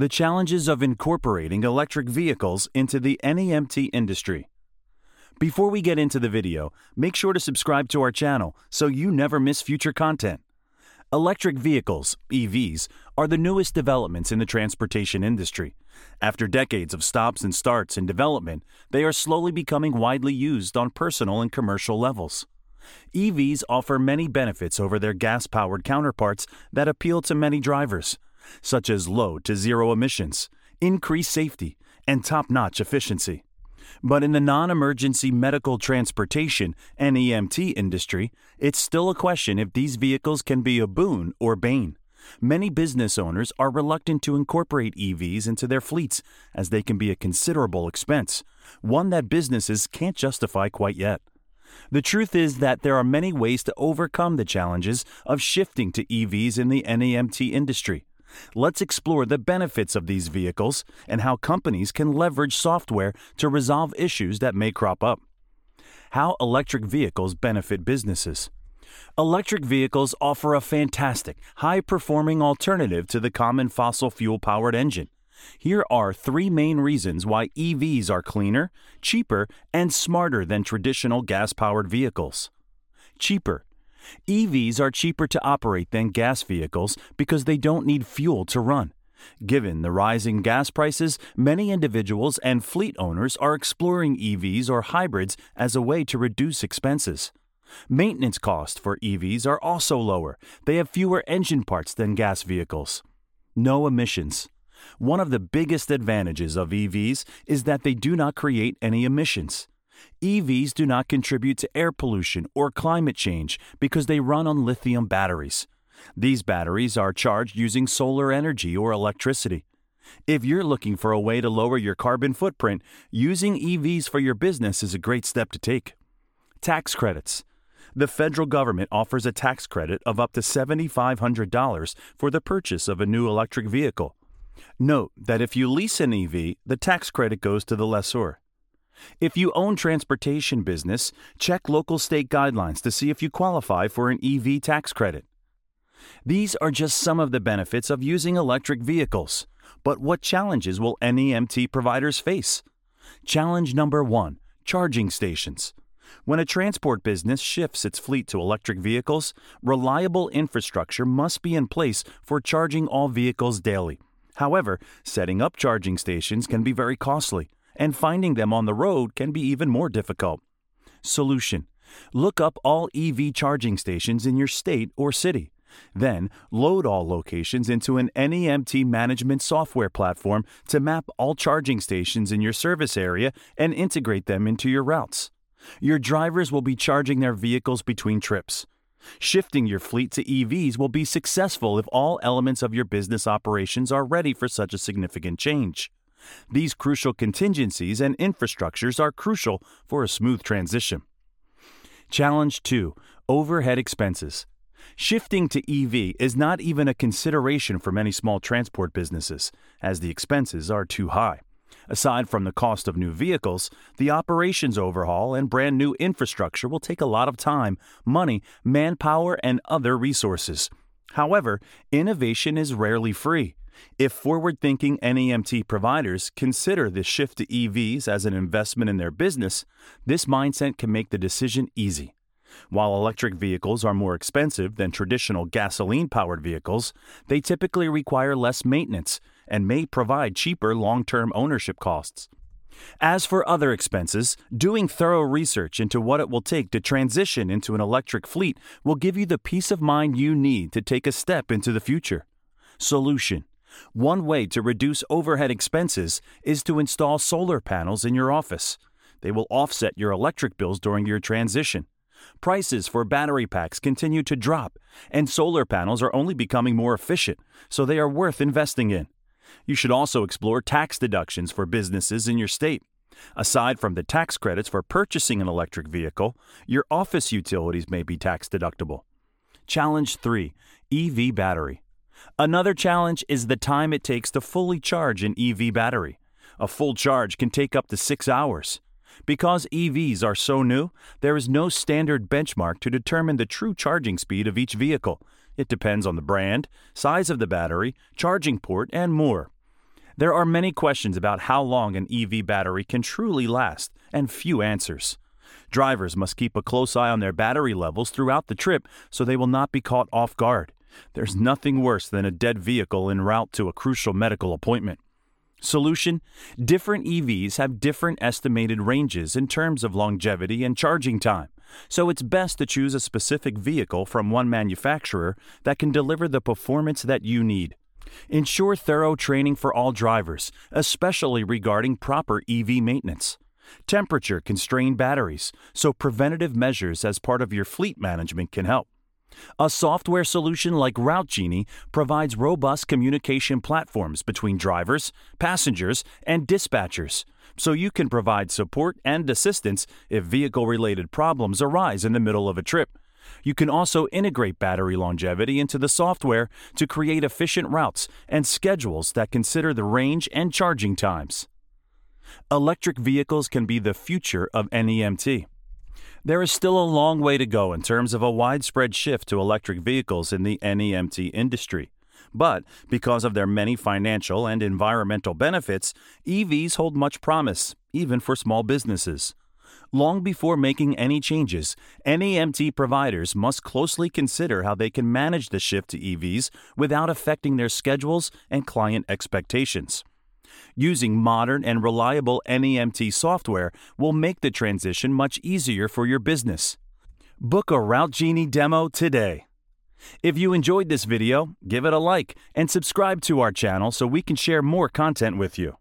The challenges of incorporating electric vehicles into the NEMT industry. Before we get into the video, make sure to subscribe to our channel so you never miss future content. Electric vehicles, EVs, are the newest developments in the transportation industry. After decades of stops and starts in development, they are slowly becoming widely used on personal and commercial levels. EVs offer many benefits over their gas powered counterparts that appeal to many drivers, such as low to zero emissions, increased safety, and top notch efficiency. But in the non emergency medical transportation NEMT industry, it's still a question if these vehicles can be a boon or bane. Many business owners are reluctant to incorporate EVs into their fleets as they can be a considerable expense, one that businesses can't justify quite yet. The truth is that there are many ways to overcome the challenges of shifting to EVs in the NEMT industry. Let's explore the benefits of these vehicles and how companies can leverage software to resolve issues that may crop up. How electric vehicles benefit businesses. Electric vehicles offer a fantastic, high performing alternative to the common fossil fuel powered engine. Here are three main reasons why EVs are cleaner, cheaper, and smarter than traditional gas powered vehicles. Cheaper. EVs are cheaper to operate than gas vehicles because they don't need fuel to run. Given the rising gas prices, many individuals and fleet owners are exploring EVs or hybrids as a way to reduce expenses. Maintenance costs for EVs are also lower. They have fewer engine parts than gas vehicles. No emissions. One of the biggest advantages of EVs is that they do not create any emissions. EVs do not contribute to air pollution or climate change because they run on lithium batteries. These batteries are charged using solar energy or electricity. If you're looking for a way to lower your carbon footprint, using EVs for your business is a great step to take. Tax credits. The federal government offers a tax credit of up to $7,500 for the purchase of a new electric vehicle. Note that if you lease an EV, the tax credit goes to the lessor. If you own transportation business, check local state guidelines to see if you qualify for an EV tax credit. These are just some of the benefits of using electric vehicles. But what challenges will NEMT providers face? Challenge number one charging stations. When a transport business shifts its fleet to electric vehicles, reliable infrastructure must be in place for charging all vehicles daily. However, setting up charging stations can be very costly and finding them on the road can be even more difficult. Solution Look up all EV charging stations in your state or city. Then, load all locations into an NEMT management software platform to map all charging stations in your service area and integrate them into your routes. Your drivers will be charging their vehicles between trips. Shifting your fleet to EVs will be successful if all elements of your business operations are ready for such a significant change. These crucial contingencies and infrastructures are crucial for a smooth transition. Challenge 2 Overhead expenses. Shifting to EV is not even a consideration for many small transport businesses, as the expenses are too high. Aside from the cost of new vehicles, the operations overhaul and brand new infrastructure will take a lot of time, money, manpower, and other resources. However, innovation is rarely free. If forward thinking NEMT providers consider the shift to EVs as an investment in their business, this mindset can make the decision easy. While electric vehicles are more expensive than traditional gasoline powered vehicles, they typically require less maintenance and may provide cheaper long term ownership costs. As for other expenses, doing thorough research into what it will take to transition into an electric fleet will give you the peace of mind you need to take a step into the future. Solution one way to reduce overhead expenses is to install solar panels in your office. They will offset your electric bills during your transition. Prices for battery packs continue to drop, and solar panels are only becoming more efficient, so they are worth investing in. You should also explore tax deductions for businesses in your state. Aside from the tax credits for purchasing an electric vehicle, your office utilities may be tax deductible. Challenge 3 EV Battery. Another challenge is the time it takes to fully charge an EV battery. A full charge can take up to six hours. Because EVs are so new, there is no standard benchmark to determine the true charging speed of each vehicle. It depends on the brand, size of the battery, charging port, and more. There are many questions about how long an EV battery can truly last, and few answers. Drivers must keep a close eye on their battery levels throughout the trip so they will not be caught off guard. There's nothing worse than a dead vehicle en route to a crucial medical appointment. Solution Different EVs have different estimated ranges in terms of longevity and charging time, so it's best to choose a specific vehicle from one manufacturer that can deliver the performance that you need. Ensure thorough training for all drivers, especially regarding proper EV maintenance. Temperature constrained batteries, so preventative measures as part of your fleet management can help. A software solution like Route Genie provides robust communication platforms between drivers, passengers, and dispatchers, so you can provide support and assistance if vehicle related problems arise in the middle of a trip. You can also integrate battery longevity into the software to create efficient routes and schedules that consider the range and charging times. Electric vehicles can be the future of NEMT. There is still a long way to go in terms of a widespread shift to electric vehicles in the NEMT industry. But because of their many financial and environmental benefits, EVs hold much promise, even for small businesses. Long before making any changes, NEMT providers must closely consider how they can manage the shift to EVs without affecting their schedules and client expectations. Using modern and reliable NEMT software will make the transition much easier for your business. Book a Route Genie demo today. If you enjoyed this video, give it a like and subscribe to our channel so we can share more content with you.